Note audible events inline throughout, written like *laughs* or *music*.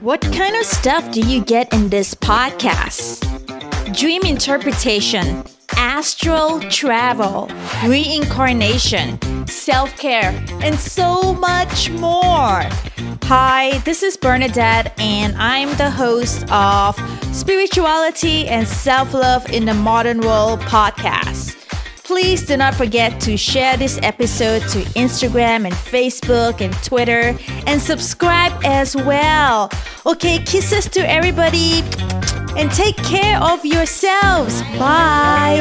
What kind of stuff do you get in this podcast? Dream interpretation, astral travel, reincarnation, self care, and so much more. Hi, this is Bernadette, and I'm the host of Spirituality and Self Love in the Modern World podcast. Please do not forget to share this episode to Instagram and Facebook and Twitter and subscribe as well. Okay, kisses to everybody and take care of yourselves. Bye.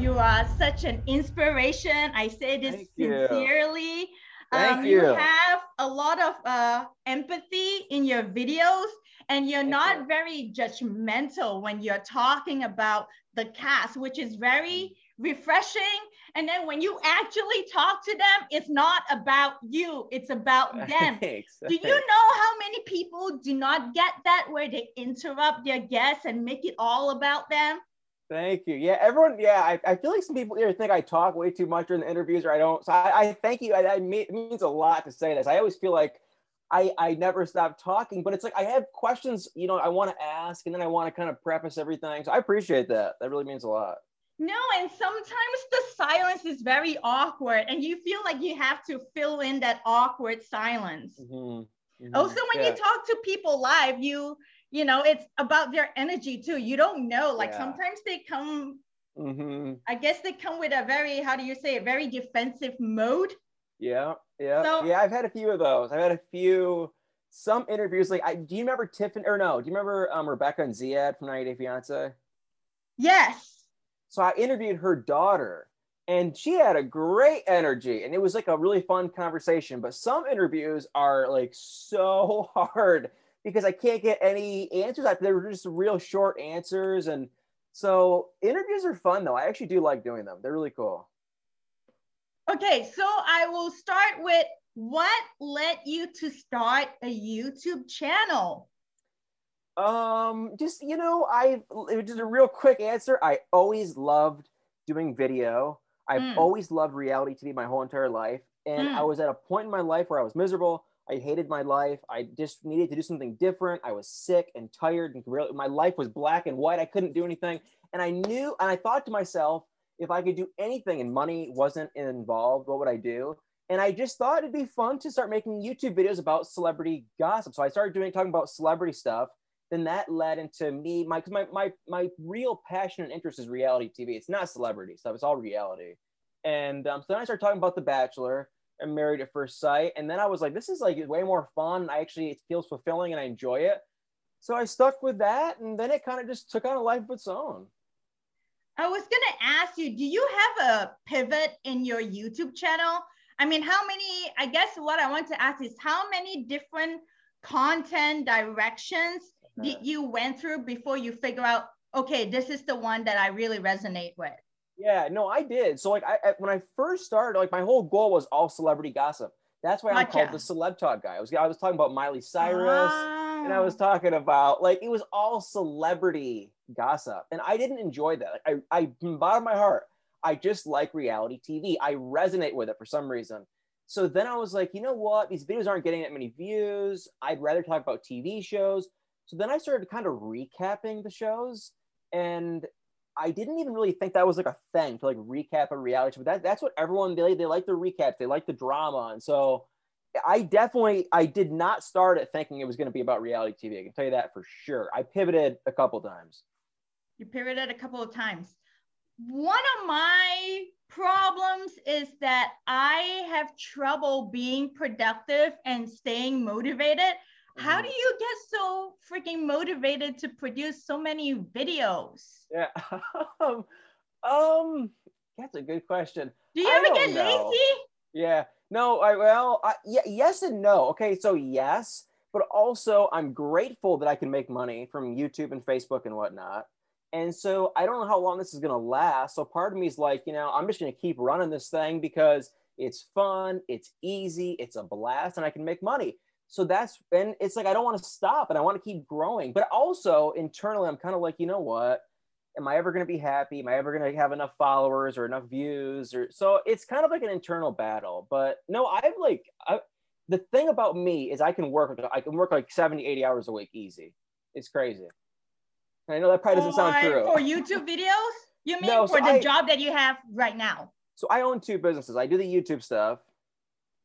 You are such an inspiration. I say this Thank you. sincerely. Thank Um, you. have a lot of uh, empathy in your videos, and you're Thank not you. very judgmental when you're talking about the cast, which is very refreshing. And then when you actually talk to them, it's not about you, it's about *laughs* them. Thanks. Do you know how many people do not get that where they interrupt their guests and make it all about them? Thank you. Yeah, everyone. Yeah, I, I feel like some people either think I talk way too much during the interviews or I don't. So I, I thank you. I, I mean, it means a lot to say this. I always feel like I I never stop talking, but it's like I have questions. You know, I want to ask, and then I want to kind of preface everything. So I appreciate that. That really means a lot. No, and sometimes the silence is very awkward, and you feel like you have to fill in that awkward silence. Mhm, mhm. Also, when Yeah. you talk to people live, you you know it's about their energy too. You don't know, like Yeah. sometimes they come. Mhm. I guess they come with a very how do you say it? Very defensive mode. Yeah, yeah, So- yeah. I've had a few of those. I've had a few. Some interviews, like, I, do you remember Tiffany or no? Do you remember um, Rebecca and Zied from 90 Day Fiance? Yes. So I interviewed her daughter, and she had a great energy, and it was like a really fun conversation. But some interviews are like so *laughs* hard because I can't get any answers. They were just real short answers, and so interviews are fun though. I actually do like doing them. They're really cool. Okay, so I will start with what led you to start a YouTube channel? Um, just you know, I just a real quick answer. I always loved doing video. I've Mm. always loved reality TV my whole entire life, and Mm. I was at a point in my life where I was miserable. I hated my life. I just needed to do something different. I was sick and tired, and really, my life was black and white. I couldn't do anything, and I knew, and I thought to myself, if I could do anything and money wasn't involved, what would I do? And I just thought it'd be fun to start making YouTube videos about celebrity gossip. So I started doing talking about celebrity stuff then that led into me my cause my my my real passion and interest is reality TV. It's not celebrity stuff. It's all reality. And um, so then I started talking about The Bachelor and Married at First Sight, and then I was like, this is like way more fun. I actually it feels fulfilling and I enjoy it. So I stuck with that, and then it kind of just took on a life of its own. I was gonna ask you, do you have a pivot in your YouTube channel? I mean, how many? I guess what I want to ask is how many different content directions did you went through before you figure out, okay, this is the one that I really resonate with? Yeah, no, I did. So like I, I when I first started, like my whole goal was all celebrity gossip. That's why I'm called the celeb talk guy. I was I was talking about Miley Cyrus. and I was Ah. talking about like it was all celebrity gossip, and I didn't enjoy that. Like, I, I, from the bottom of my heart, I just like reality TV. I resonate with it for some reason. So then I was like, you know what? These videos aren't getting that many views. I'd rather talk about TV shows. So then I started kind of recapping the shows, and I didn't even really think that was like a thing to like recap a reality show. But that, that's what everyone they they like the recaps. They like the drama, and so I definitely I did not start it thinking it was going to be about reality TV. I can tell you that for sure. I pivoted a couple times. You pivoted a couple of times. One of my problems is that I have trouble being productive and staying motivated. How do you get so freaking motivated to produce so many videos? Yeah. *laughs* um, um, that's a good question. Do you I ever get know. lazy? Yeah. No, I well, I, yeah, yes and no. Okay, so yes, but also I'm grateful that I can make money from YouTube and Facebook and whatnot. And so I don't know how long this is gonna last. So part of me is like, you know, I'm just gonna keep running this thing because it's fun, it's easy, it's a blast, and I can make money. So that's and it's like I don't want to stop and I want to keep growing. But also internally, I'm kind of like, you know what? am I ever going to be happy? Am I ever going to have enough followers or enough views? Or so it's kind of like an internal battle. But no, I've like I, the thing about me is I can work I can work like 70, 80 hours a week easy. It's crazy. I know that probably doesn't sound true. For YouTube videos? You mean no, for so the I, job that you have right now? So I own two businesses. I do the YouTube stuff,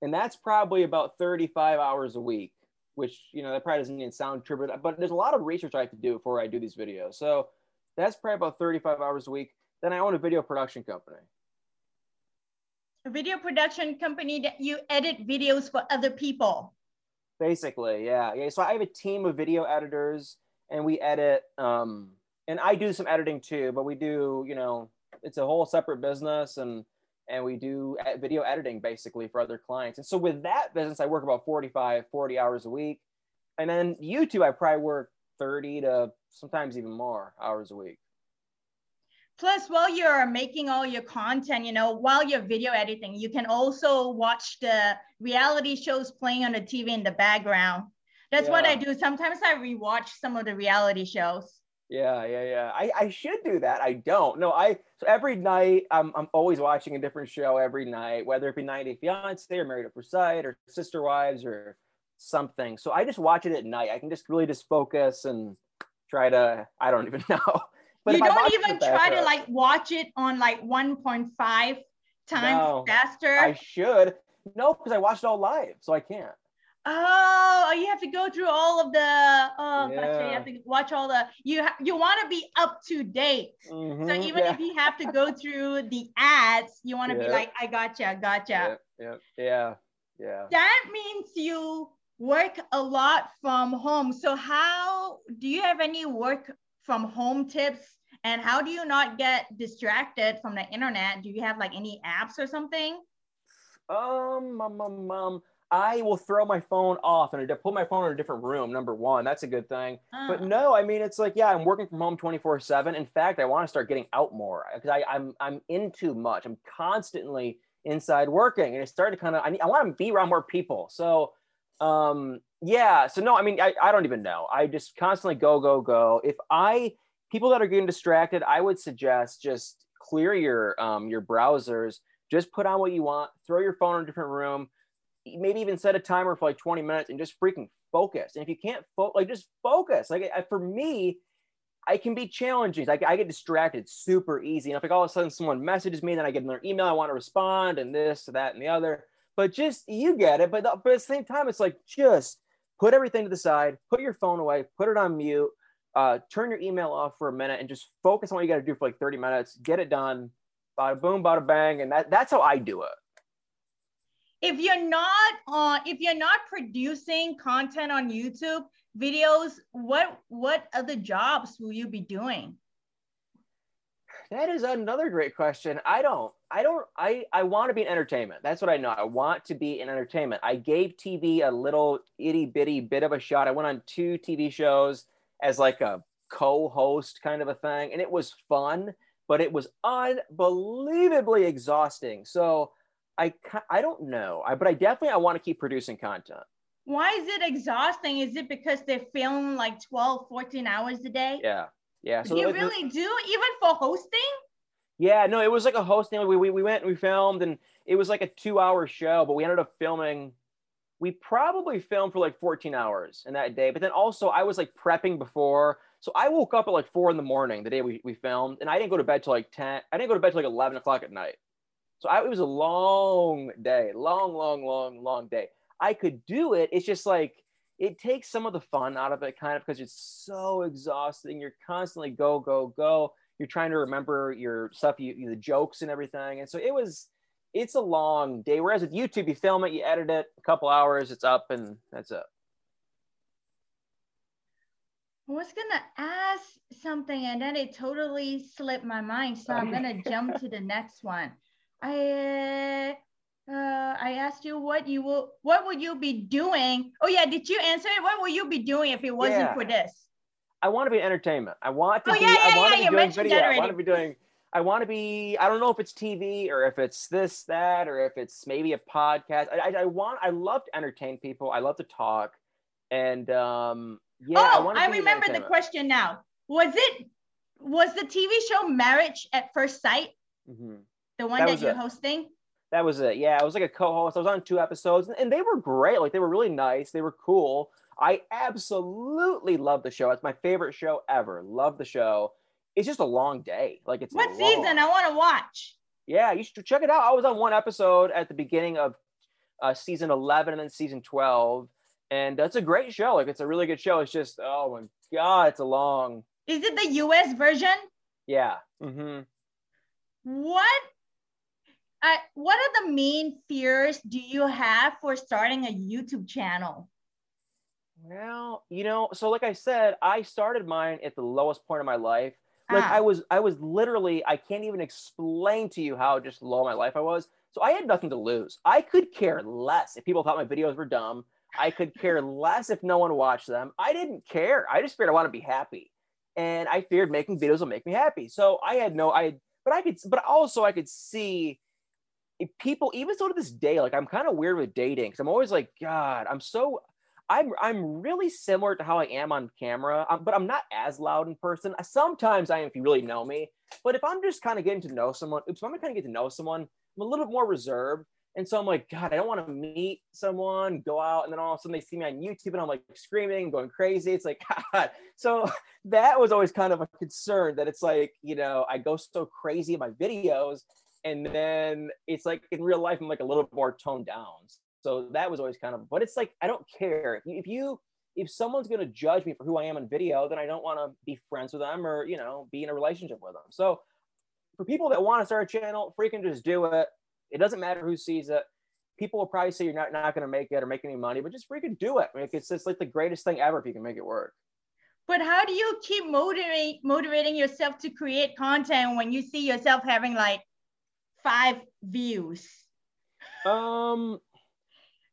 and that's probably about 35 hours a week, which you know that probably doesn't even sound true, but, but there's a lot of research I have to do before I do these videos. So that's probably about 35 hours a week. Then I own a video production company. A video production company that you edit videos for other people. Basically, yeah. Yeah. So I have a team of video editors and we edit um and I do some editing too, but we do, you know, it's a whole separate business and and we do video editing basically for other clients. And so with that business, I work about 45, 40 hours a week. And then YouTube, I probably work 30 to sometimes even more hours a week. Plus, while you're making all your content, you know, while you're video editing, you can also watch the reality shows playing on the TV in the background. That's yeah. what I do. Sometimes I rewatch some of the reality shows. Yeah, yeah, yeah. I, I should do that. I don't. No, I so every night I'm I'm always watching a different show every night, whether it be 90 Fiance or Married at First Sight or Sister Wives or something. So I just watch it at night. I can just really just focus and try to I don't even *laughs* know. But you don't even try to like watch it on like 1.5 times no, faster. I should. No, because I watched it all live, so I can't. Oh, you have to go through all of the. Oh, yeah. gotcha. You have to watch all the. You ha- you want to be up to date. Mm-hmm, so even yeah. if you have to go through the ads, you want to be like, I gotcha, gotcha. Yeah, yeah, yeah. That means you work a lot from home. So how do you have any work from home tips? And how do you not get distracted from the internet? Do you have like any apps or something? Um, um, um, um I will throw my phone off and put my phone in a different room. Number one, that's a good thing. Uh. But no, I mean, it's like, yeah, I'm working from home 24 seven. In fact, I want to start getting out more because I'm, I'm in too much. I'm constantly inside working and it started to kind of, I, I want to be around more people. So, um, yeah. So no, I mean, I, I don't even know. I just constantly go, go, go. If I, people that are getting distracted, I would suggest just clear your, um, your browsers, just put on what you want, throw your phone in a different room maybe even set a timer for like 20 minutes and just freaking focus. And if you can't fo- like just focus. Like I, for me, I can be challenging. Like I get distracted super easy. And if like all of a sudden someone messages me, then I get another email, I want to respond, and this, that, and the other. But just you get it. But, but at the same time, it's like just put everything to the side, put your phone away, put it on mute, uh, turn your email off for a minute, and just focus on what you got to do for like 30 minutes. Get it done. Bada boom, bada bang, and that, that's how I do it if you're not on if you're not producing content on youtube videos what what other jobs will you be doing? That is another great question. I don't i don't i i want to be in entertainment. That's what i know. I want to be in entertainment. I gave tv a little itty bitty bit of a shot. I went on two tv shows as like a co-host kind of a thing and it was fun but it was unbelievably exhausting. So I I don't know, I, but I definitely I want to keep producing content. Why is it exhausting? Is it because they're filming like 12, 14 hours a day? Yeah. Yeah. So you really do, even for hosting? Yeah, no, it was like a hosting. We, we, we went and we filmed, and it was like a two hour show, but we ended up filming. We probably filmed for like 14 hours in that day. But then also, I was like prepping before. So I woke up at like four in the morning the day we, we filmed, and I didn't go to bed till like 10. I didn't go to bed till like 11 o'clock at night. So I, it was a long day, long, long, long, long day. I could do it. It's just like it takes some of the fun out of it, kind of because it's so exhausting. You're constantly go, go, go. You're trying to remember your stuff, you, you the jokes and everything. And so it was. It's a long day. Whereas with YouTube, you film it, you edit it, a couple hours, it's up, and that's it. I was gonna ask something and then it totally slipped my mind. So I'm gonna jump to the next one. *laughs* I uh, I asked you what you will what would you be doing? Oh yeah, did you answer it? What would you be doing if it wasn't yeah. for this? I want to be entertainment. I want to oh, be. Yeah, yeah, I want yeah, to be doing video. I want to be doing. I want to be. I don't know if it's TV or if it's this, that, or if it's maybe a podcast. I, I, I want. I love to entertain people. I love to talk, and um, yeah. Oh, I, I remember the question now. Was it was the TV show Marriage at First Sight hmm the one That that, you're it. hosting? That was it. Yeah, I was like a co-host. I was on two episodes, and- and they were great. Like they were really nice. They were cool. I absolutely love the show. It's my favorite show ever. Love the show. It's just a long day. Like it's What long. season? I want to watch. Yeah, you should check it out. I was on one episode at the beginning of uh, season 11 and then season 12. And that's a great show. Like, it's a really good show. It's just, oh my God, it's a long, Is it the US version? yeah. Mm-hmm. What uh, what are the main fears do you have for starting a YouTube channel? Well, you know, so like I said, I started mine at the lowest point of my life. Like Ah. I was, I was literally, I can't even explain to you how just low my life I was. So I had nothing to lose. I could care less if people thought my videos were dumb. I could *laughs* care less if no one watched them. I didn't care. I just feared I want to be happy, and I feared making videos will make me happy. So I had no, I, but I could, but also I could see people, even so to this day, like I'm kind of weird with dating because I'm always like, God, I'm so I'm I'm really similar to how I am on camera, um, but I'm not as loud in person. Sometimes I am if you really know me, but if I'm just kind of getting to know someone, if I'm kind of get to know someone, I'm a little bit more reserved. And so I'm like, God, I don't want to meet someone, go out, and then all of a sudden they see me on YouTube and I'm like screaming, going crazy. It's like, *laughs* God. So that was always kind of a concern that it's like, you know, I go so crazy in my videos, and then it's like in real life, I'm like a little more toned down. So that was always kind of, but it's like I don't care if you if, someone's gonna judge me for who I am in video, then I don't want to be friends with them or you know be in a relationship with them. So for people that want to start a channel, freaking just do it. It doesn't matter who sees it. People will probably say you're not not gonna make it or make any money, but just freaking do it. Like it's just like the greatest thing ever if you can make it work. But how do you keep motivate, motivating yourself to create content when you see yourself having like five views? Um.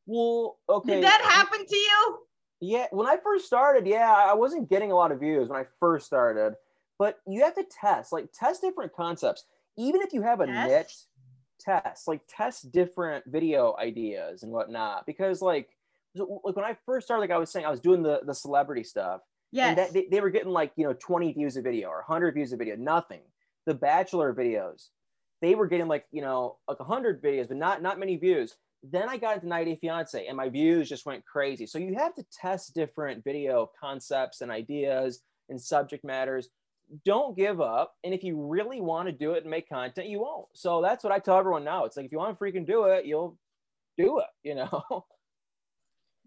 Well, okay. Did that happen to you? Yeah, when I first started, yeah, I wasn't getting a lot of views when I first started. But you have to test, like test different concepts. Even if you have a Test? niche, test, like test different video ideas and whatnot. Because like, so, like when I first started, like I was saying, I was doing the the celebrity stuff, Yeah. they, they were getting like you know 20 views a video or 100 views a video, nothing. The Bachelor videos, they were getting like you know like 100 videos, but not not many views. Then I got into 90 Day Fiance, and my views just went crazy. So you have to test different video concepts and ideas and subject matters. Don't give up, and if you really want to do it and make content, you won't. So that's what I tell everyone now. It's like if you want to freaking do it, you'll do it. You know. *laughs*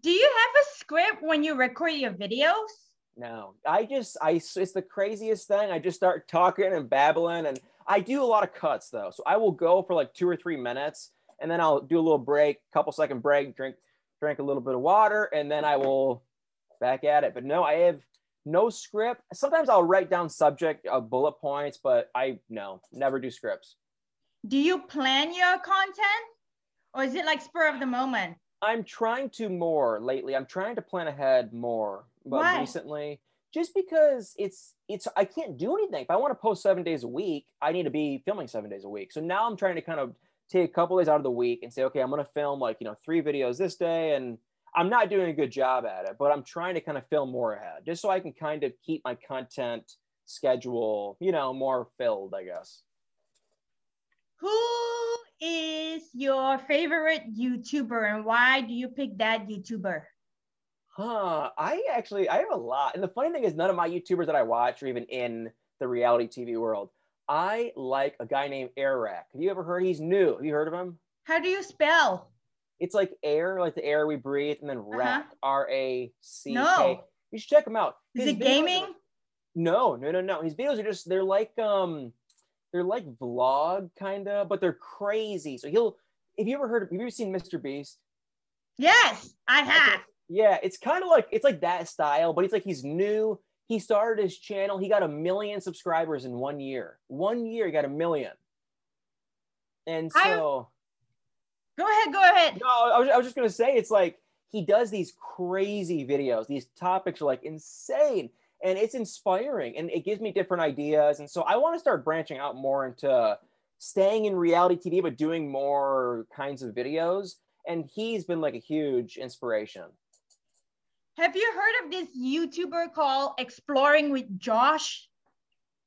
do you have a script when you record your videos? No, I just I it's the craziest thing. I just start talking and babbling, and I do a lot of cuts though. So I will go for like two or three minutes, and then I'll do a little break, couple second break, drink drink a little bit of water, and then I will back at it. But no, I have no script. Sometimes I'll write down subject uh, bullet points, but I no never do scripts. Do you plan your content? Or is it like spur of the moment? I'm trying to more lately. I'm trying to plan ahead more, but Why? recently, just because it's it's I can't do anything. If I want to post seven days a week, I need to be filming seven days a week. So now I'm trying to kind of take a couple days out of the week and say, okay, I'm going to film like you know three videos this day, and I'm not doing a good job at it, but I'm trying to kind of film more ahead, just so I can kind of keep my content schedule, you know, more filled, I guess. Who is your favorite YouTuber and why do you pick that YouTuber? Huh. I actually I have a lot. And the funny thing is none of my YouTubers that I watch are even in the reality TV world. I like a guy named Airrack. Have you ever heard? He's new. Have you heard of him? How do you spell? It's like air, like the air we breathe, and then rack, R A C K. Uh-huh. No. You should check him out. Is His it videos are- gaming? No, no, no, no. His videos are just they're like um they're like vlog kind of, but they're crazy. So he'll have you ever heard of have you ever seen Mr. Beast? Yes, I have. Yeah, it's kind of like it's like that style, but it's like he's new. He started his channel. He got a million subscribers in one year. One year, he got a million. And I- so, Go ahead, go ahead. no, I was, I was just gonna say, it's like he does these crazy videos. These topics are like insane, and it's inspiring, and it gives me different ideas. And so, I want to start branching out more into staying in reality TV, but doing more kinds of videos. And he's been like a huge inspiration. Have you heard of this YouTuber called Exploring with Josh?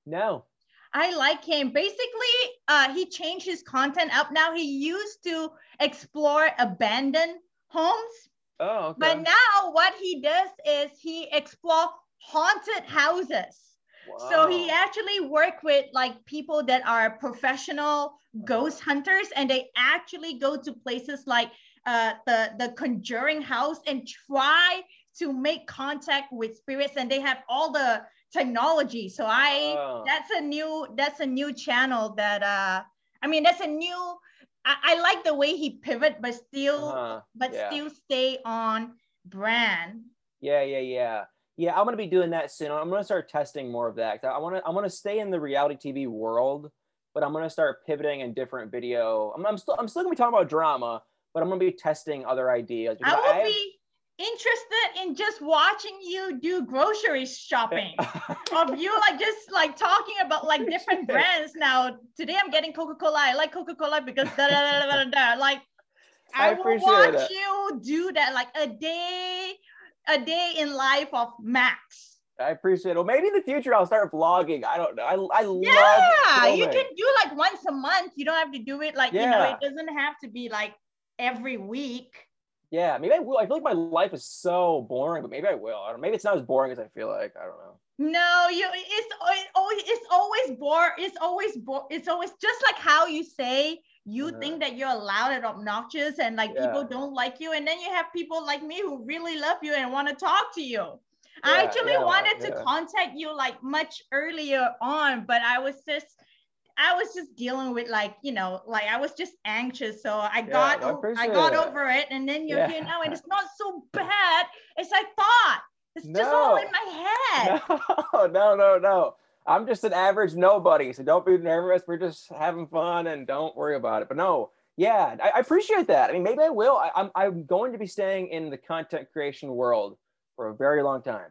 No. I like him. Basically, uh, he changed his content up now. He used to explore abandoned homes, Oh, okay. but now what he does is he explore haunted houses. Wow. So he actually work with like people that are professional ghost hunters, and they actually go to places like uh, the the Conjuring house and try to make contact with spirits, and they have all the technology. So I Oh. that's a new that's a new channel that uh I mean that's a new I, I like the way he pivot, but still Uh-huh. but yeah. still stay on brand. Yeah, yeah, yeah. Yeah, I'm gonna be doing that soon. I'm gonna start testing more of that I want to. I want to stay in the reality TV world, but I'm gonna start pivoting in different video. I'm, I'm still. I'm still gonna be talking about drama, but I'm gonna be testing other ideas. I will have- be interested in just watching you do grocery shopping. *laughs* of you like just like talking about like different *laughs* brands now. Today I'm getting Coca-Cola. I like Coca-Cola because da da da da da. Like *laughs* I I, will watch it. you do that like a day, a day in life of Max. I appreciate it. Well, maybe in the future I'll start vlogging. I don't know. I, I Yeah, love Yeah, you can do like once a month. You don't have to do it like you know. It doesn't have to be like every week. Yeah, maybe I will. I feel like my life is so boring, but maybe I will. I don't. Maybe it's not as boring as I feel like. I don't know. No, you it's it always it's always bore it's always bore it's always just like how you say you Uh-huh. think that you're loud and obnoxious and like people don't like you and then you have people like me who really love you and want to talk to you. I actually yeah, wanted to contact you like much earlier on, but I was just I was just dealing with like, you know, like I was just anxious. So I got I I got over it and then you're Yeah. here now and it's not so bad as I thought. It's just all in my head. *laughs* No, no, no, no. I'm just an average nobody, so don't be nervous. We're just having fun and don't worry about it. But no, yeah, I, I appreciate that. I mean, maybe I will. I, I'm I'm going to be staying in the content creation world for a very long time.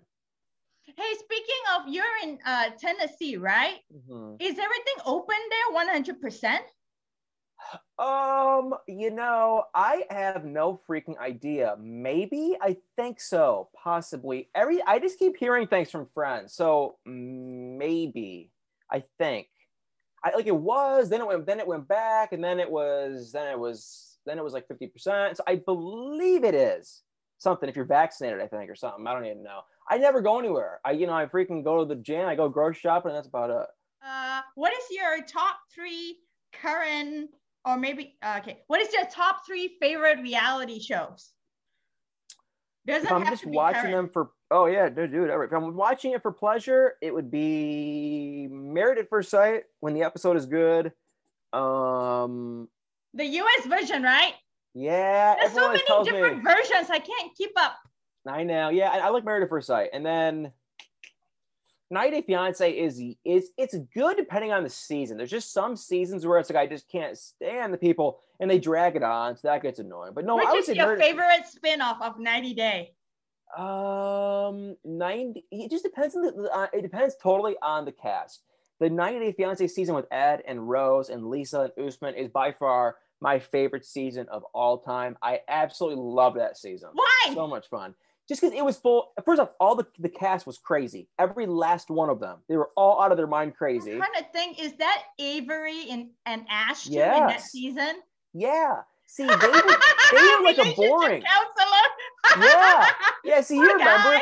Hey, speaking of, you're in uh, Tennessee, right? Mhm. Is everything open there 100%? Um, you know, I have no freaking idea. Maybe I think so, possibly. Every I just keep hearing things from friends, so maybe I think. I like it was, then it went, then it went back, and then it was, then it was, then it was like fifty percent. So I believe it is something if you're vaccinated, I think, or something. I don't even know. I never go anywhere. I, you know, I freaking go to the gym, I go grocery shopping, and that's about it. Uh, what is your top three current, or maybe, uh, okay, what is your top three favorite reality shows? Doesn't if I'm have just to be watching current. them for oh yeah, dude, dude. If I'm watching it for pleasure, it would be Married at First Sight when the episode is good. Um, The US version, right? Yeah, There's so many different me. versions. I can't keep up. I know, yeah, I, I like Married at First Sight, and then 90 Day Fiance is is it's good depending on the season. There's just some seasons where it's like I just can't stand the people and they drag it on, so that gets annoying. But no, Which I would is say your Married- favorite spin-off of 90 Day? Um, 90. It just depends on the. Uh, it depends totally on the cast. The 90 Day Fiance season with Ed and Rose and Lisa and Usman is by far my favorite season of all time. I absolutely love that season. Why? So much fun. Just because it was full. First off, all the the cast was crazy. Every last one of them. They were all out of their mind crazy. I'm trying to think, is that Avery and, and Ash too in that season? Yeah. See, they were, *laughs* they were like a boring. counselor. Yeah. Yeah. See, you remember.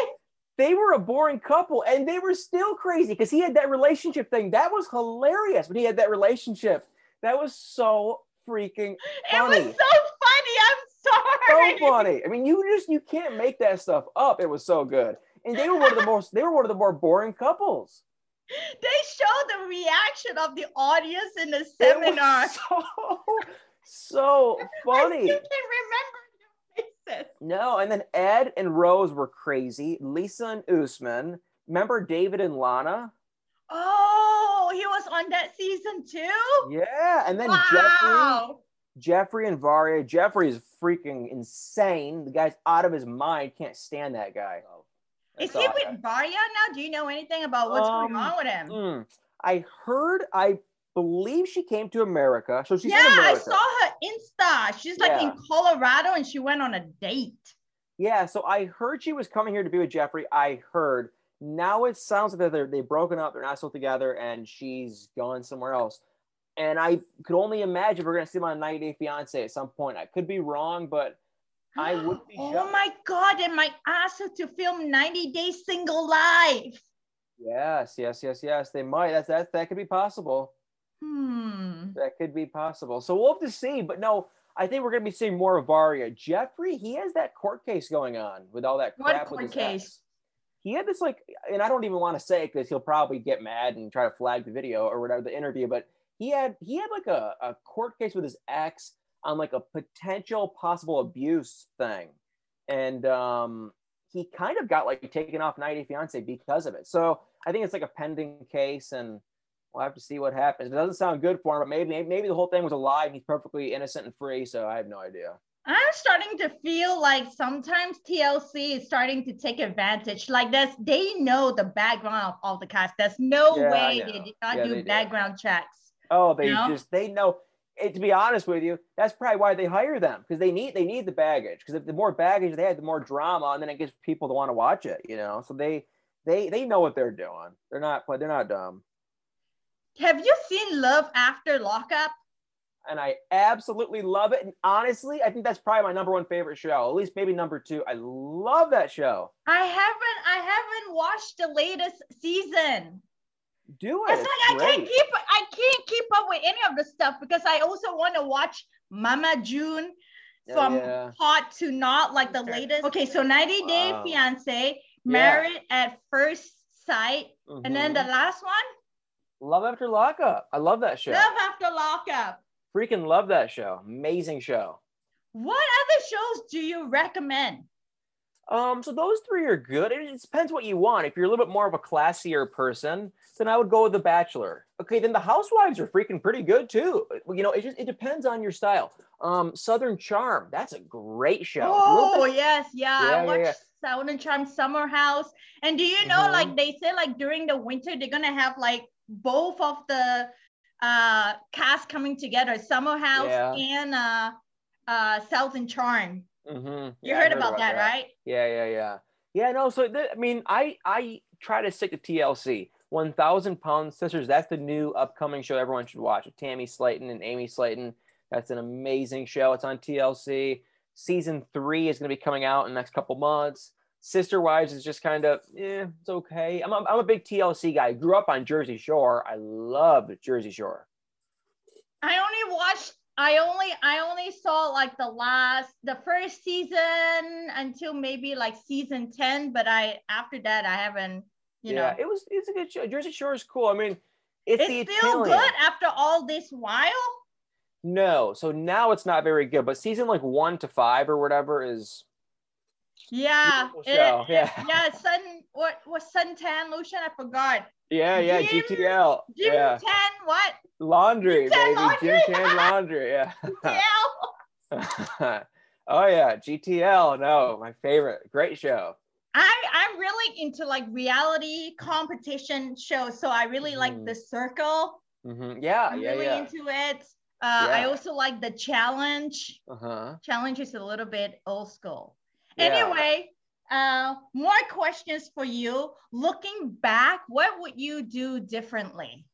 they were a boring couple and they were still crazy because he had that relationship thing. That was hilarious when he had that relationship. That was so freaking funny. It was so funny. I'm sorry. So funny. I mean, you just you can't make that stuff up. It was so good. And they were one of the most they were one of the more boring couples. They showed the reaction of the audience in the seminar. *laughs* so so funny. still can remember. No, and then Ed and Rose were crazy. Lisa and Usman. Remember David and Lana? Oh, he was on that season too? Yeah, and then Jeffrey. wow. Jeffrey and Varya. Jeffrey is freaking insane. The guy's out of his mind. Can't stand that guy. Is That's he all I- with Varya now? Do you know anything about what's going Um, on with him? Mm. I heard. I believe she came to America. So she's yeah, in I saw her Insta. She's like Yeah. in Colorado and she went on a date. Yeah. So I heard she was coming here to be with Jeffrey. I heard. Now it sounds like they're they've broken up. They're not still together, and she's gone somewhere else. And I could only imagine we're gonna see them on 90 Day Fiance at some point. I could be wrong, but I *gasps* would be. Oh shocked. my god! And my asked to film 90 Day Single Life. Yes, yes, yes, yes. They might. That's that. That could be possible. Hmm. That could be possible. So we'll have to see. But no, I think we're gonna be seeing more of Varya. Jeffrey, he has that court case going on with all that What crap court with his case? ex. He had this like, and I don't even want to say because he'll probably get mad and try to flag the video or whatever the interview. But he had he had like a, a court case with his ex on like a potential possible abuse thing, and um, he kind of got like taken off 90 Fiance because of it. So I think it's like a pending case, and we'll have to see what happens. It doesn't sound good for him, but maybe maybe the whole thing was a lie and he's perfectly innocent and free. So I have no idea. I'm starting to feel like sometimes TLC is starting to take advantage. Like this, they know the background of all the cast. There's no Yeah, way they did not Yeah, do do. background checks. Oh, they No? just they know. It, to be honest with you, that's probably why they hire them because they need they need the baggage. Because the more baggage they had, the more drama, and then it gets people to want to watch it. You know, so they they they know what they're doing. They're not they're not dumb. Have you seen Love After Lockup? And I absolutely love it. And honestly, I think that's probably my number one favorite show. At least maybe number two. I love that show. I haven't I haven't watched the latest season. Do it. It's It's like I can't keep I can't keep up with any of the stuff because I also want to watch Mama June from yeah. hot to not like the Okay. latest. Okay, so 90 Day Wow. Fiance, Married at First Sight, and then the Mhm. last one, Love After Lockup. I love that show. Love After Lockup. Freaking love that show. Amazing show. What other shows do you recommend? Um, so those three are good. It depends what you want. If you're a little bit more of a classier person, then I would go with The Bachelor. Okay, then The Housewives are freaking pretty good too. You know, it just it depends on your style. Um, Southern Charm, that's a great show. Oh bit- yes, yeah. Yeah, I yeah, watched yeah. Southern Charm Summer House. And do you know, Mhm. like they say, like during the winter, they're gonna have like both of the uh cast coming together, Summer House Yeah. and uh uh Southern Charm. Mhm. You Yeah, heard, about, that, right? Yeah, yeah, yeah. Yeah, no, so th- I mean, I I try to stick to TLC. 1000 Pound Sisters, that's the new upcoming show everyone should watch with Tammy Slaton and Amy Slaton. That's an amazing show. It's on TLC. Season three is going to be coming out in the next couple months. Sister Wives is just kind of, yeah, it's okay. I'm a, I'm a big TLC guy. Grew up on Jersey Shore. I love Jersey Shore. I only watched I only I only saw like the last the first season until maybe like season 10, but I after that I haven't, you know. yeah, know. it was it's a good show. Jersey Shore is cool. I mean, it's, the It's still good after all this while. No, so now it's not very good, but season like one to five or whatever is Yeah. It- yeah. *laughs* yeah, Sun what was Suntan Lucian? I forgot. yeah, yeah, Gym- GTL, Gym yeah, Tan what? laundry, baby, Laundry. Gym Tan laundry, yeah. *laughs* Yeah. *laughs* oh yeah, GTL, no, my favorite, great show. I I'm really into like reality competition shows, so I really like Mhm. The Circle. hmm Yeah, I'm yeah, really yeah. into it. Uh, I also like the challenge. Uh huh. Challenge is a little bit old school. Yeah. Anyway, uh, more questions for you. Looking back, what would you do differently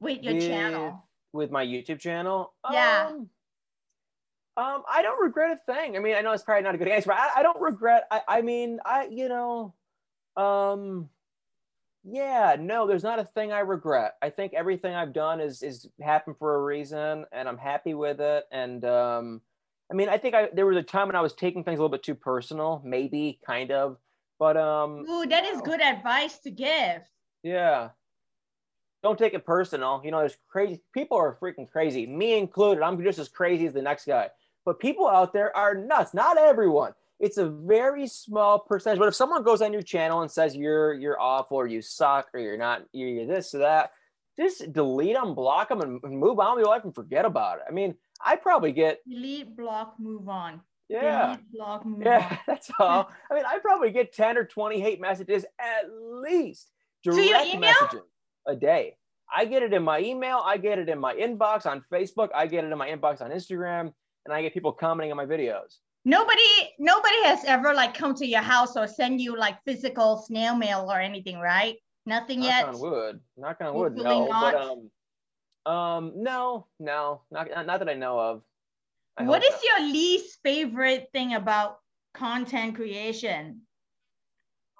with your With- channel? With my YouTube channel, Yeah. Um, um, I don't regret a thing. I mean, I know it's probably not a good answer, but I, I don't regret. I, I mean, I, you know, um, yeah, no, there's not a thing I regret. I think everything I've done is is happened for a reason, and I'm happy with it. And um, I mean, I think I there was a time when I was taking things a little bit too personal, maybe, kind of, but um, Ooh, that is good advice to give. yeah. Don't take it personal. You know, there's crazy people are freaking crazy, me included. I'm just as crazy as the next guy. But people out there are nuts. Not everyone. It's a very small percentage. But if someone goes on your channel and says you're you're awful or you suck or you're not you're this or that, just delete them, block them, and and move on with your life and forget about it. I mean, I probably get Delete, block, move on. yeah. Delete, block, move Yeah, on. *laughs* that's all. I mean, I probably get 10 or 20 hate messages at least. your Direct email? messages a day. I get it in my email, I get it in my inbox on Facebook, I get it in my inbox on Instagram, and I get people commenting on my videos. Nobody, nobody has ever like come to your house or send you like physical snail mail or anything, right? Nothing Knock yet. Knock on wood. Knock on wood. Hopefully No, not. but um, um, no, no, not not that I know of. I What hope your least favorite thing about content creation?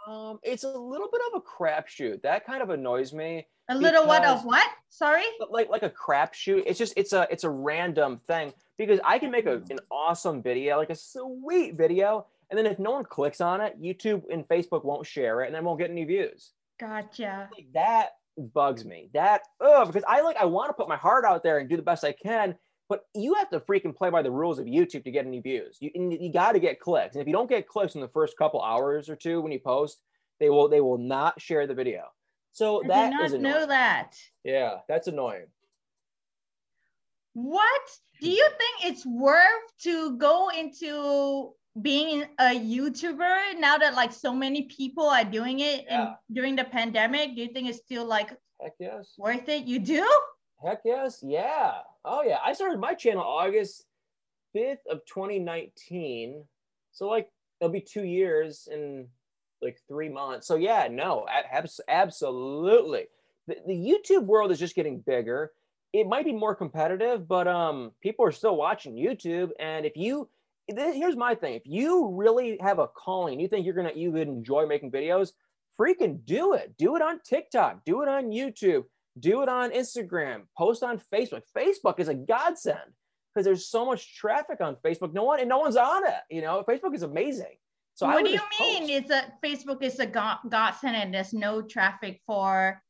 Um, it's a little bit of a crapshoot. That kind of annoys me. A little what of what? Sorry. Like like a crapshoot. It's just it's a it's a random thing because I can make a, an awesome video, like a sweet video, and then if no one clicks on it, YouTube and Facebook won't share it, and then won't get any views. Gotcha. Like that bugs me. That ugh, because I like I want to put my heart out there and do the best I can, but you have to freaking play by the rules of YouTube to get any views. You you got to get clicks, and if you don't get clicks in the first couple hours or two when you post, they will they will not share the video. So I that is annoying. know that. Yeah, that's annoying. What do you think it's worth to go into being a YouTuber now that like so many people are doing it Yeah. and during the pandemic? Do you think it's still like Heck yes. worth it? You do? Heck yes. Yeah. Oh yeah. I started my channel August 5th of 2019. So like it'll be two years in like three months. So yeah, no, abs- absolutely. The, the YouTube world is just getting bigger. It might be more competitive, but um, people are still watching YouTube. And if you, here's my thing: if you really have a calling, you think you're gonna, you would enjoy making videos, freaking do it. Do it on TikTok. Do it on YouTube do it on Instagram, post on Facebook. Facebook is a godsend because there's so much traffic on Facebook. No one and no one's on it. You know, Facebook is amazing. So what do you mean? post. It's a Facebook is a go- godsend and there's no traffic for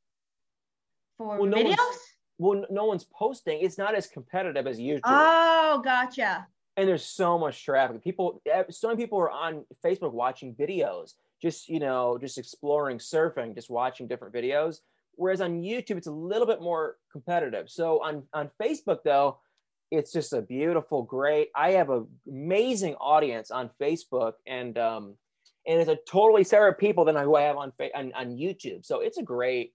for Well, no videos? one's- Well, no one's posting. It's not as competitive as YouTube. Oh, gotcha. And there's so much traffic. People, eh, so many people are on Facebook watching videos, just you know, just exploring surfing, just watching different videos. Whereas on YouTube, it's a little bit more competitive. So on on Facebook, though, it's just a beautiful, great. I have an amazing audience on Facebook, and um, and it's a totally separate people than who I have on on, on YouTube. So it's a great,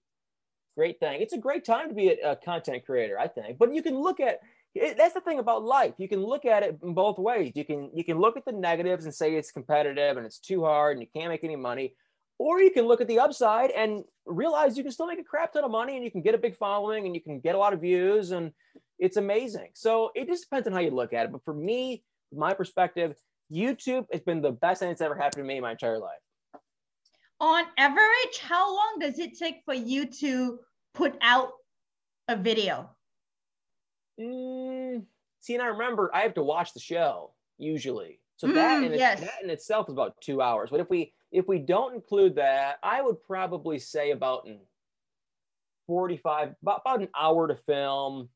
great thing. It's a great time to be a, a content creator, I think. But you can look at it, that's the thing about life. You can look at it in both ways. You can you can look at the negatives and say it's competitive and it's too hard and you can't make any money, or you can look at the upside and realize you can still make a crap ton of money and you can get a big following and you can get a lot of views and it's amazing. So it just depends on how you look at it. But for me, my perspective, YouTube has been the best thing that's ever happened to me in my entire life. On average, how long does it take for you to put out a video? Mm, see, and I remember I have to watch the show usually. So that, Mm, in it- that in itself is about two hours. But if we if we don't include that, I would probably say about in 45, about, about an hour to film,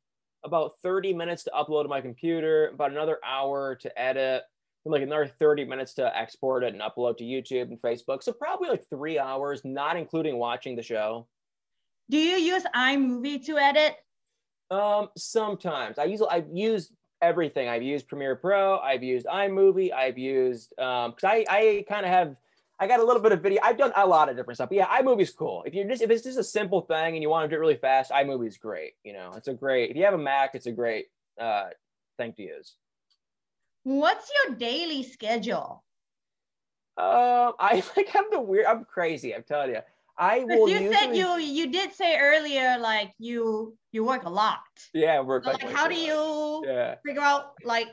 about 30 minutes to upload to my computer, about another hour to edit, and like another 30 minutes to export it and upload to YouTube and Facebook. So probably like three hours, not including watching the show. Do you use iMovie to edit? Um, sometimes I use I've used everything. I've used Premiere Pro. I've used iMovie. I've used um because I I kind of have I got a little bit of video. I've done a lot of different stuff. But yeah, iMovie's cool. If you're just if it's just a simple thing and you want to do it really fast, iMovie's great. You know, it's a great. If you have a Mac, it's a great uh thing to use. What's your daily schedule? Um, I *laughs* like I'm the weird. I'm crazy. I'm telling you. I will you usually. said you you did say earlier like you you work a lot. yeah work So, like, like how do you Yeah. figure out like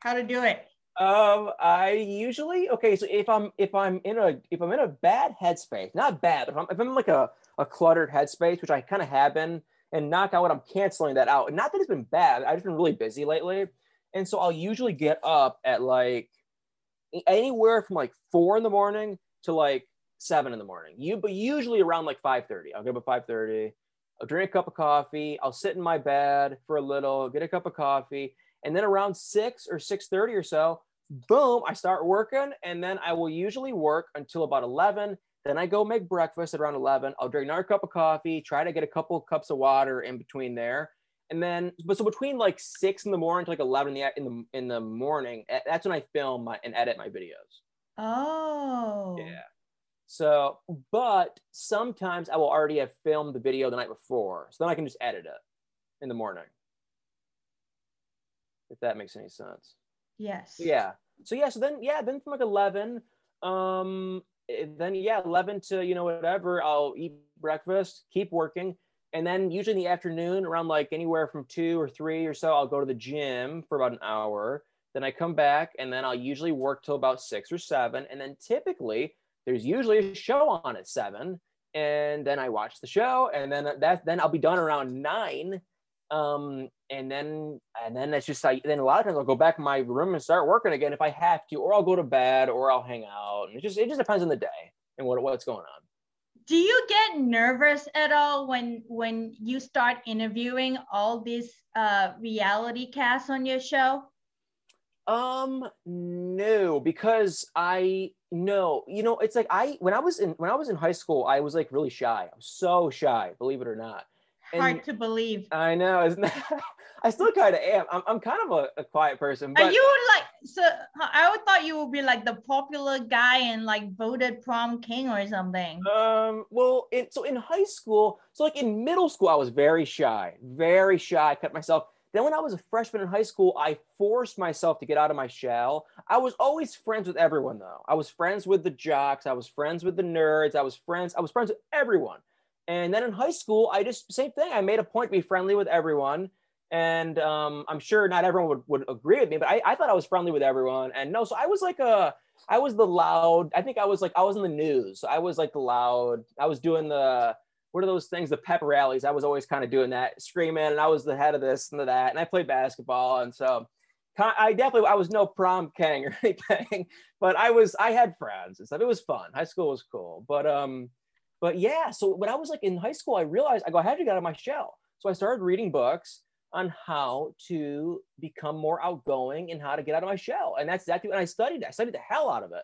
how to do it? Um, I usually okay. So if I'm if I'm in a if I'm in a bad headspace, not bad, if I'm if I'm like a a cluttered headspace, which I kind of have been, and knock out, I'm canceling that out. Not that it's been bad. I've just been really busy lately, and so I'll usually get up at like anywhere from like four in the morning to like seven in the morning. You but usually around like five thirty. I'll get up at five thirty. I'll drink a cup of coffee. I'll sit in my bed for a little, get a cup of coffee, and then around six or six thirty or so, boom, I start working, and then I will usually work until about eleven. Then I go make breakfast at around eleven. I'll drink another cup of coffee, try to get a couple cups of water in between there, and then but so between like six in the morning to like eleven in the in the in the morning, eh, that's when I film my and edit my videos. Oh. Yeah. So, but sometimes I will already have filmed the video the night before. So then I can just edit it in the morning. If that makes any sense. Yes. Yeah. So yeah. So then yeah. Then from like eleven, um, eh, then yeah, eleven to you know whatever. I'll eat breakfast, keep working, and then usually in the afternoon, around like anywhere from two or three or so, I'll go to the gym for about an hour. Then I come back, and then I'll usually work till about six or seven, and then typically there's usually a show on at seven, and then I watch the show, and then that then I'll be done around nine. Um and then and then it's just like then a lot of times i'll go back in my room and start working again if i have to or i'll go to bed or i'll hang out and it just it just depends on the day and what what's going on. Do you get nervous at all when when you start interviewing all these uh reality casts on your show um no because i no you know it's like i when i was in when i was in high school i was like really shy i was so shy believe it or not hard to believe. I know, isn't that? *laughs* I still kind of am. I'm, I'm kind of a, a quiet person. But... Are you like so? I would thought you would be like the popular guy and like voted prom king or something. Um. Well, in, so in high school, so like in middle school, I was very shy, very shy. I kept myself. Then when I was a freshman in high school, I forced myself to get out of my shell. I was always friends with everyone though. I was friends with the jocks. I was friends with the nerds. I was friends. I was friends with everyone. And then in high school, I just same thing. I made a point to be friendly with everyone. And um, I'm sure not everyone would, would agree with me, but I, I thought I was friendly with everyone. And no, so I was like a, I was the loud. I think I was like I was in the news. I was like the loud. I was doing the what are those things? The pep rallies. I was always kind of doing that, screaming, and I was the head of this and that. And I played basketball, and so I definitely I was no prom king *laughs* or anything, but I was I had friends and stuff. It was fun. High school was cool, but um, but yeah, so when I was like in high school, I realized I go, I had to get out of my shell. So I started reading books on how to become more outgoing and how to get out of my shell. And that's exactly what I studied. I studied the hell out of it.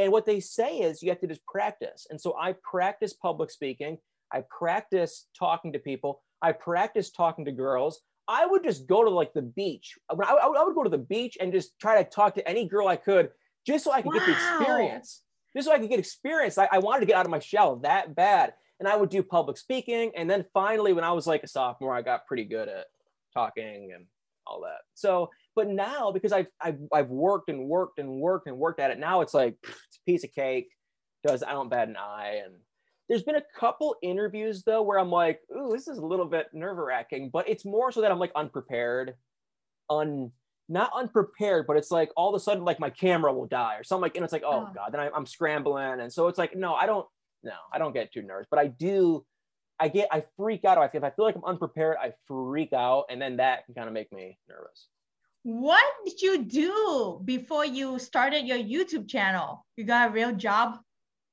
And what they say is you have to just practice. And so I practice public speaking. I practice talking to people. I practice talking to girls. I would just go to like the beach. I, I would go to the beach and just try to talk to any girl I could just so I could wow. get the experience just so I could get experience. I, I wanted to get out of my shell that bad. And I would do public speaking. And then finally, when I was like a sophomore, I got pretty good at talking and all that. So, but now because I've, I've, I've worked and worked and worked and worked at it, now it's like, it's a piece of cake. Does I don't bat an eye. And there's been a couple interviews though where I'm like, ooh, this is a little bit nerve wracking, but it's more so that I'm like unprepared, un not unprepared, but it's like all of a sudden, like my camera will die or something like, and it's like, oh, oh. God, then I, I'm scrambling. And so it's like, no, I don't, no, I don't get too nervous, but I do, I get, I freak out. If I feel like I'm unprepared, I freak out. And then that can kind of make me nervous. What did you do before you started your YouTube channel? You got a real job?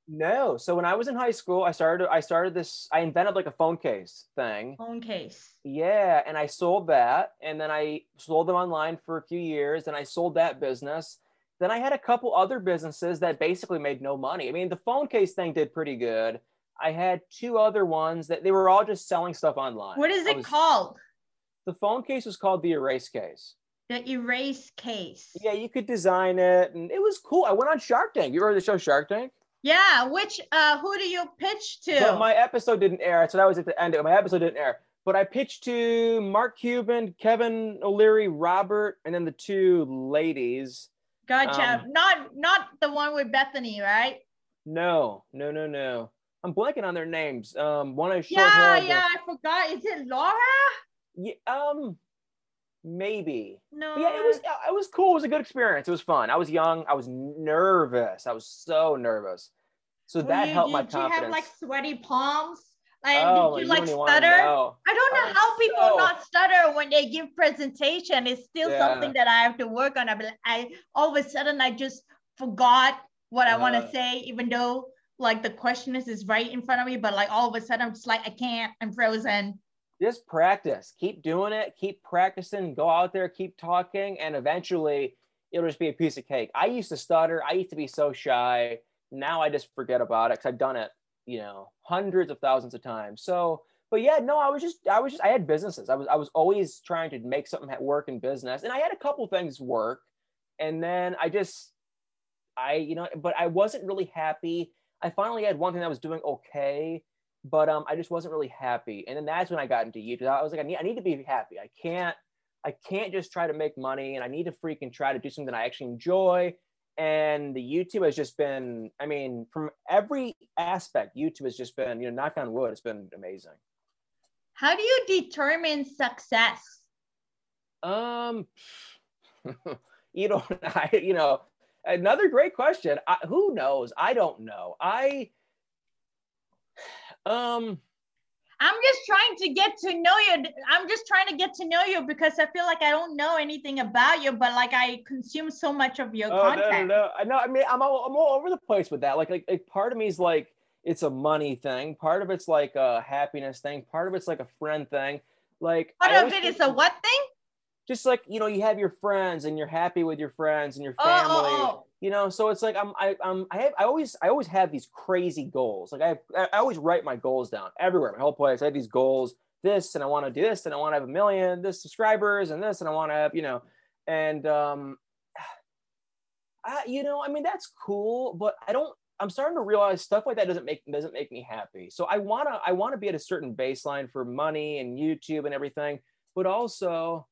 No. So when I was in high school, I started I started this I invented like a phone case thing. Phone case. Yeah, and I sold that and then I sold them online for a few years and I sold that business. Then I had a couple other businesses that basically made no money. I mean, the phone case thing did pretty good. I had two other ones that they were all just selling stuff online. What is it was, called? The phone case was called the erase case. The erase case. Yeah, you could design it and it was cool. I went on Shark Tank. You heard the show Shark Tank? Yeah, which uh who do you pitch to? So my episode didn't air, so that was at the end. Of my episode didn't air, but I pitched to Mark Cuban, Kevin O'Leary, Robert, and then the two ladies. Gotcha. Um, not not the one with Bethenny, right? No, no, no, no. I'm blanking on their names. Um, one is short Yeah, yeah, I forgot. Is it Laura? Yeah, um, maybe. No. But yeah, it was it was cool. It was a good experience. It was fun. I was young. I was nervous. I was so nervous. So that you, helped did my confidence. Did you have like sweaty palms? Like, oh, did you, you like stutter? I don't know how people so... not stutter when they give presentation. It's still yeah. something that I have to work on. I, I all of a sudden I just forgot what uh, I want to say, even though like the question is, is right in front of me, but like all of a sudden I'm just like I can't. I'm frozen. Just practice. Keep doing it. Keep practicing. Go out there. Keep talking, and eventually it'll just be a piece of cake. I used to stutter. I used to be so shy now I just forget about it because I've done it, you know, hundreds of thousands of times. So, but yeah, no, I was just, I was just, I had businesses. I was, I was always trying to make something work in business, and I had a couple things work, and then I just, I, you know, but I wasn't really happy. I finally had one thing that was doing okay, but um, I just wasn't really happy, and then that's when I got into YouTube. I was like, I need, I need to be happy. I can't. I can't just try to make money and I need to freaking try to do something I actually enjoy. And the YouTube has just been, I mean, from every aspect, YouTube has just been, you know, knock on wood, it's been amazing. How do you determine success? Um, *laughs* you know, *laughs* I, you know, another great question. I, who knows? I don't know. I, *sighs* um, I'm just trying to get to know you. I'm just trying to get to know you because I feel like I don't know anything about you, but like I consume so much of your oh, content. No, no, no. I mean, I'm all, I'm all over the place with that. Like, like, like, part of me is like, it's a money thing. Part of it's like a happiness thing. Part of it's like a friend thing. Like, part of it is a what thing? Just like you know, you have your friends and you're happy with your friends and your oh, oh, family. Oh, oh, oh you know so it's like i'm i um i have i always i always have these crazy goals. Like i have, i always write my goals down everywhere my whole place. I have these goals this and i want to do this and i want to have a million this subscribers and this and i want to have you know and um *sighs* I, you know i mean that's cool but i don't i'm starting to realize stuff like that doesn't make doesn't make me happy. So i want to i want to be at a certain baseline for money and youtube and everything but also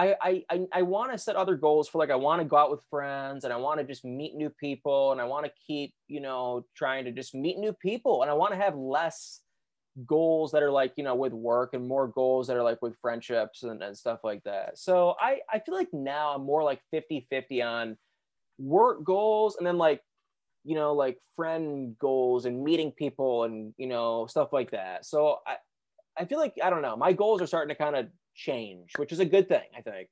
I I I want to set other goals for like I want to go out with friends and I want to just meet new people and I want to keep you know trying to just meet new people and I want to have less goals that are like you know with work and more goals that are like with friendships and, and stuff like that. So i i feel like now i'm more like 50 50 on work goals and then like you know like friend goals and meeting people and you know stuff like that. So i i feel like i don't know my goals are starting to kind of change, which is a good thing, I think.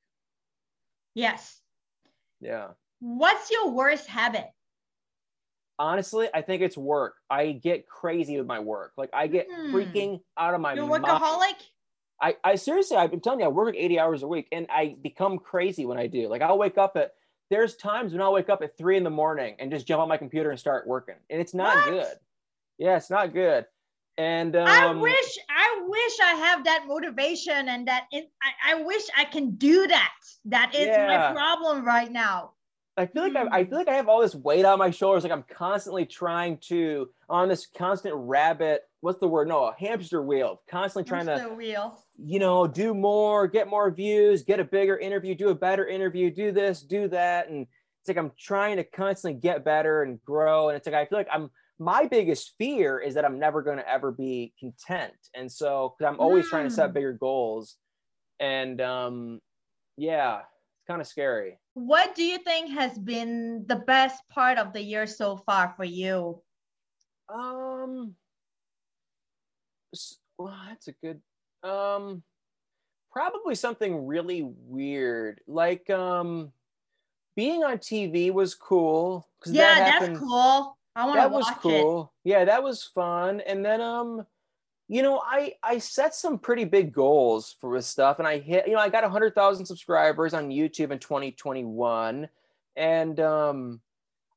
Yes. Yeah. What's your worst habit? Honestly, I think it's work. I get crazy with my work. Like I get hmm. freaking out of my You're workaholic? I, I seriously, I've been telling you, I work 80 hours a week and I become crazy when I do. Like I'll wake up at, there's times when I'll wake up at three in the morning and just jump on my computer and start working. And it's not what? good. Yeah, it's not good. And um, I wish, I wish I have that motivation and that it, I, I wish I can do that. That is yeah. my problem right now. I feel like mm. I, I feel like I have all this weight on my shoulders. Like I'm constantly trying to on this constant rabbit. What's the word? No, a hamster wheel. Constantly trying hamster to wheel. You know, do more, get more views, get a bigger interview, do a better interview, do this, do that, and it's like I'm trying to constantly get better and grow. And it's like I feel like I'm my biggest fear is that I'm never going to ever be content. And so, because I'm always mm. trying to set hmm. bigger goals. And um, yeah, it's kind of scary. What do you think has been the best part of the year so far for you? Um, well, that's a good, um, probably something really weird. Like, um, being on TV was cool. Yeah, that that's cool I want that was cool. It. Yeah, that was fun. And then um, you know, I I set some pretty big goals for this stuff, and I hit. You know, I got hundred thousand subscribers on YouTube in 2021, and um,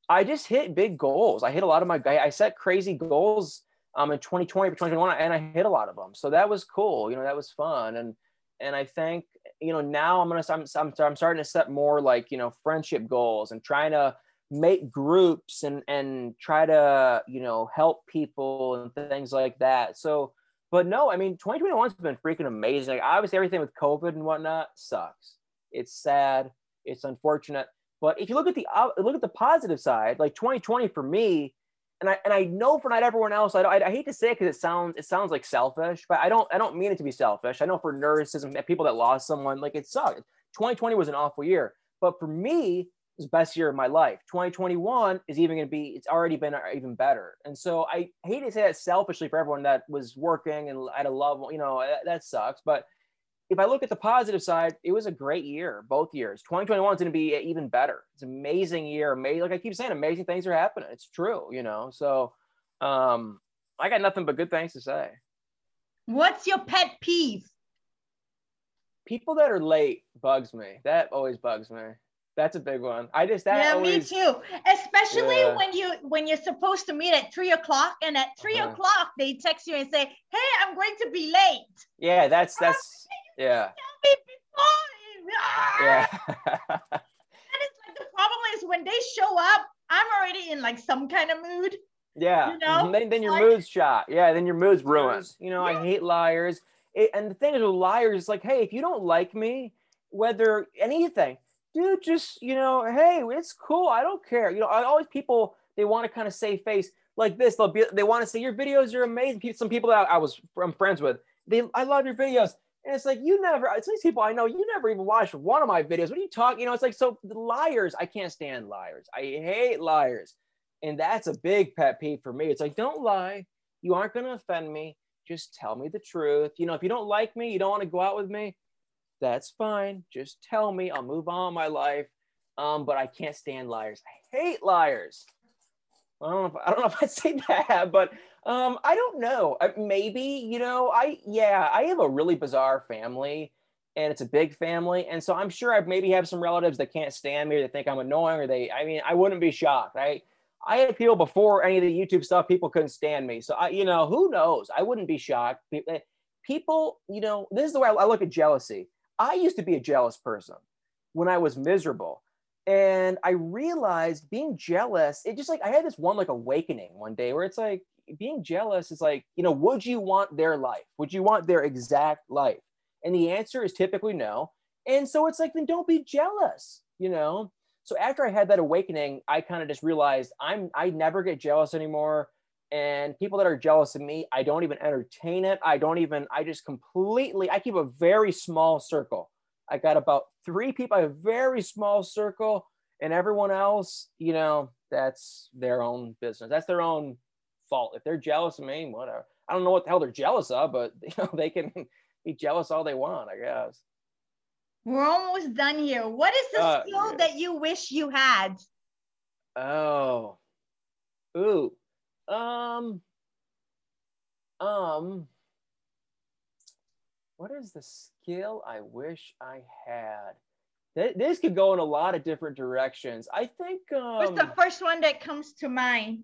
I just hit big goals. I hit a lot of my. I set crazy goals um in 2020 for 2021, and I hit a lot of them. So that was cool. You know, that was fun, and and I think you know now I'm gonna I'm I'm, I'm starting to set more like you know friendship goals and trying to make groups and and try to you know help people and things like that. So but no i mean 2021 has been freaking amazing. Like obviously everything with covid and whatnot sucks. It's sad. It's unfortunate. But if you look at the look at the positive side like 2020 for me and I and I know for not everyone else, I, I, I hate to say it because it sounds it sounds like selfish, but I don't I don't mean it to be selfish. I know for nurses and people that lost someone, like it sucked. 2020 was an awful year, but for me, was best year of my life. 2021 is even going to be, it's already been even better. And so I hate to say that selfishly for everyone that was working and at a level, you know, that, that sucks. But if I look at the positive side, it was a great year, both years. 2021 is going to be even better. It's an amazing year. Amazing, like I keep saying, amazing things are happening. It's true, you know. So um, I got nothing but good things to say. What's your pet peeve? People that are late bugs me. That always bugs me. That's a big one. I just that yeah, always, me too. Especially yeah. when you when you're supposed to meet at three o'clock, and at 3 uh-huh. o'clock they text you and say, "Hey, I'm going to be late." Yeah, that's that's yeah. *laughs* Yeah. and it's like the problem is when they show up, I'm already in like some kind of mood. Yeah. You know? Mm-hmm. Then, then your like, mood's shot. Yeah. Then your mood's ruined. You know, yeah. I hate liars. It, and the thing is with liars, it's like, hey, if you don't like me, whether anything, dude, just you know, hey, it's cool. I don't care. You know, I always people they want to kind of say face like this. They'll be they want to say your videos are amazing. Some people that I was I'm friends with, they I love your videos. And it's like you never. It's these people I know. You never even watched one of my videos. What are you talking? You know, it's like so liars. I can't stand liars. I hate liars, and that's a big pet peeve for me. It's like don't lie. You aren't going to offend me. Just tell me the truth. You know, if you don't like me, you don't want to go out with me. That's fine. Just tell me. I'll move on my life. Um, but I can't stand liars. I hate liars. I don't know if, I don't know *laughs* if I'd say that, but um, I don't know. Maybe you know, I yeah, I have a really bizarre family, and it's a big family, and so I'm sure I maybe have some relatives that can't stand me or they think I'm annoying or they. I mean, I wouldn't be shocked. I I had people before any of the YouTube stuff. People couldn't stand me, so I you know who knows? I wouldn't be shocked. Eh, people, you know, this is the way I look at jealousy. I used to be a jealous person when I was miserable and i realized being jealous it just like i had this one like awakening one day where it's like being jealous is like you know would you want their life? Would you want their exact life? And the answer is typically no. And so it's like then don't be jealous you know? So after i had that awakening i kind of just realized i'm i never get jealous anymore and people that are jealous of me i don't even entertain it i don't even i just completely i keep a very small circle I got about three people, a very small circle, and everyone else, you know, that's their own business. That's their own fault. If they're jealous of me, whatever. I don't know what the hell they're jealous of, but *laughs* you know, they can be jealous all they want, I guess. We're almost done here. What is the uh, skill yeah. that you wish you had? Oh. Ooh. Um. Um what is the skill I wish I had? This could go in a lot of different directions. I think. Um, What's the first one that comes to mind?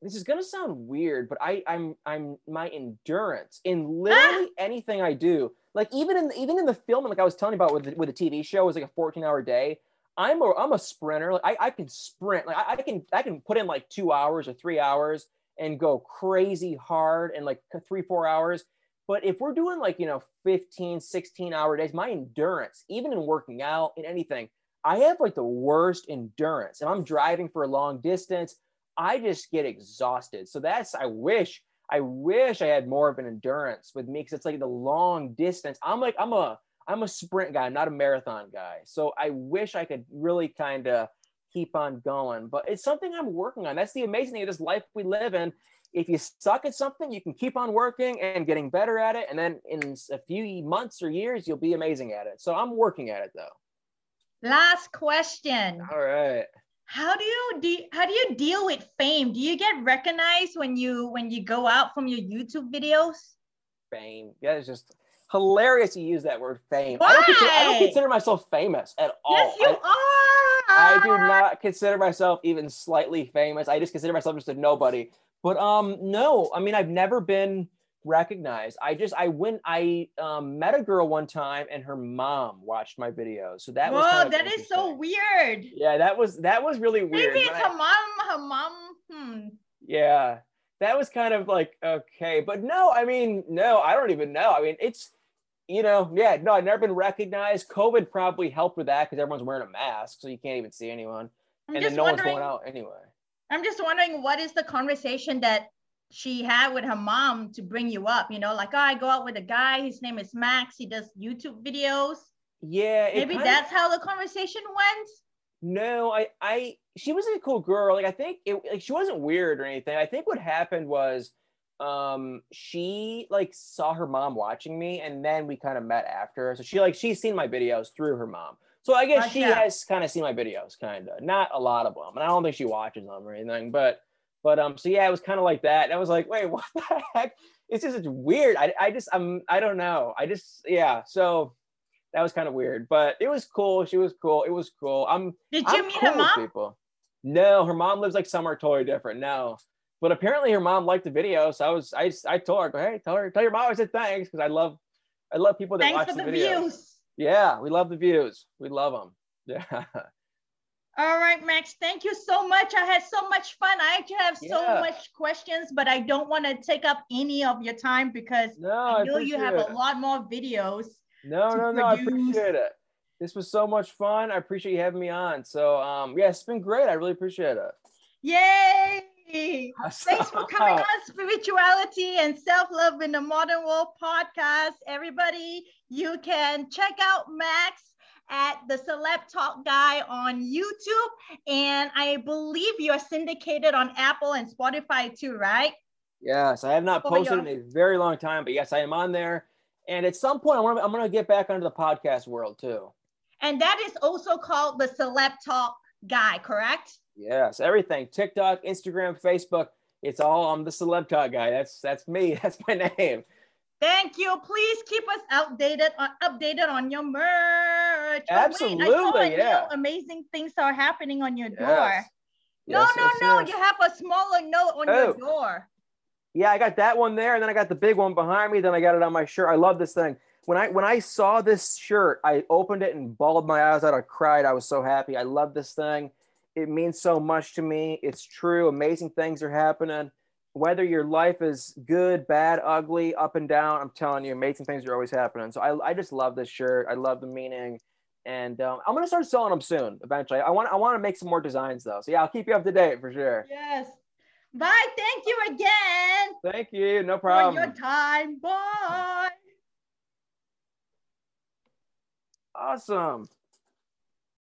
This is gonna sound weird, but I, I'm I'm my endurance in literally ah! anything I do. Like even in even in the film, like I was telling you about with the, with the TV show, it was like a 14 hour day. I'm a I'm a sprinter. Like I, I can sprint. Like I, I can I can put in like two hours or three hours and go crazy hard in like three four hours but if we're doing like, you know, 15, 16 hour days, my endurance, even in working out, in anything, I have like the worst endurance. If I'm driving for a long distance, I just get exhausted. So that's, I wish, I wish I had more of an endurance with me because it's like the long distance. I'm like, I'm a, I'm a sprint guy. I'm not a marathon guy. So I wish I could really kind of keep on going, but it's something I'm working on. That's the amazing thing of this life we live in if you suck at something, you can keep on working and getting better at it. And then in a few months or years, you'll be amazing at it. So I'm working at it though. Last question. All right. How do you de- how do you deal with fame? Do you get recognized when you when you go out from your YouTube videos? Fame. Yeah, it's just hilarious you use that word fame. Why? I don't, consider, I don't consider myself famous at all. Yes, you I, are. I do not consider myself even slightly famous. I just consider myself just a nobody. But um, no, I mean, I've never been recognized. I just I went I um, met a girl one time and her mom watched my videos. So that Whoa, was kind of that is so weird. Yeah, that was that was really weird. Maybe it's her mom. Her mom. Hmm. Yeah, that was kind of like okay, but no, I mean, no, I don't even know. I mean, it's you know, yeah, no, I've never been recognized. COVID probably helped with that because everyone's wearing a mask, so you can't even see anyone, I'm and then no one's going out anyway. I'm just wondering what is the conversation that she had with her mom to bring you up? You know, like, oh, I go out with a guy, his name is Max, he does YouTube videos. Yeah. Maybe that's of, how the conversation went. No, I, I, she was a cool girl. Like, I think it, like, she wasn't weird or anything. I think what happened was, um, she like saw her mom watching me and then we kind of met after. So she like, she's seen my videos through her mom. So I guess she has kind of seen my videos, kind of, not a lot of them, and I don't think she watches them or anything. But, but um, so yeah, it was kind of like that. And I was like, wait, *laughs* what the heck? It's just it's weird. I, I just I'm I don't know. I just yeah. So that was kind of weird, but it was cool. She was cool. It was cool. I'm. Did you I'm meet cool her mom? People. No, her mom lives like somewhere totally different. No, but apparently her mom liked the video, so I was I I told her, hey, tell her tell your mom I said thanks because I love I love people that thanks watch for the, the videos. Views. Yeah, we love the views. We love them. Yeah. *laughs* All right, Max. Thank you so much. I had so much fun. I actually have so much questions, but I don't want to take up any of your time because no, I know I you have it. a lot more videos. No, no, no. I appreciate it. This was so much fun. I appreciate you having me on. So, um, yeah, it's been great. I really appreciate it. Yay! *laughs* Thanks for coming on Spirituality and Self Love in the Modern World podcast. Everybody, you can check out Max at the Celeb Talk Guy on YouTube. And I believe you're syndicated on Apple and Spotify too, right? Yes, I have not Oh, posted in a very long time, but yes, I am on there. And at some point, I'm going to get back onto the podcast world too. And that is also called the Celeb Talk Guy, correct? Yes, everything TikTok, Instagram, Facebook. It's all I'm the celeb talk guy. That's that's me. *laughs* That's my name. Thank you. Please keep us updated on uh, updated on your merch. Oh, wait, I saw Absolutely, yeah. amazing things are happening on your door. No, Yes, no, yes, no. yes. You have a smaller note on Oh. your door. Yeah, I got that one there, and then I got the big one behind me. Then I got it on my shirt. I love this thing. When I when I saw this shirt, I opened it and bawled my eyes out. I cried. I was so happy. I love this thing. It means so much to me. It's true. Amazing things are happening. Whether your life is good, bad, ugly, up and down, I'm telling you, amazing things are always happening. So I, I just love this shirt. I love the meaning, and um, I'm gonna start selling them soon. Eventually, I want I want to make some more designs though. So yeah, I'll keep you up to date for sure. Yes. Bye. Thank you again Thank you. No problem. for your time. Bye. Awesome.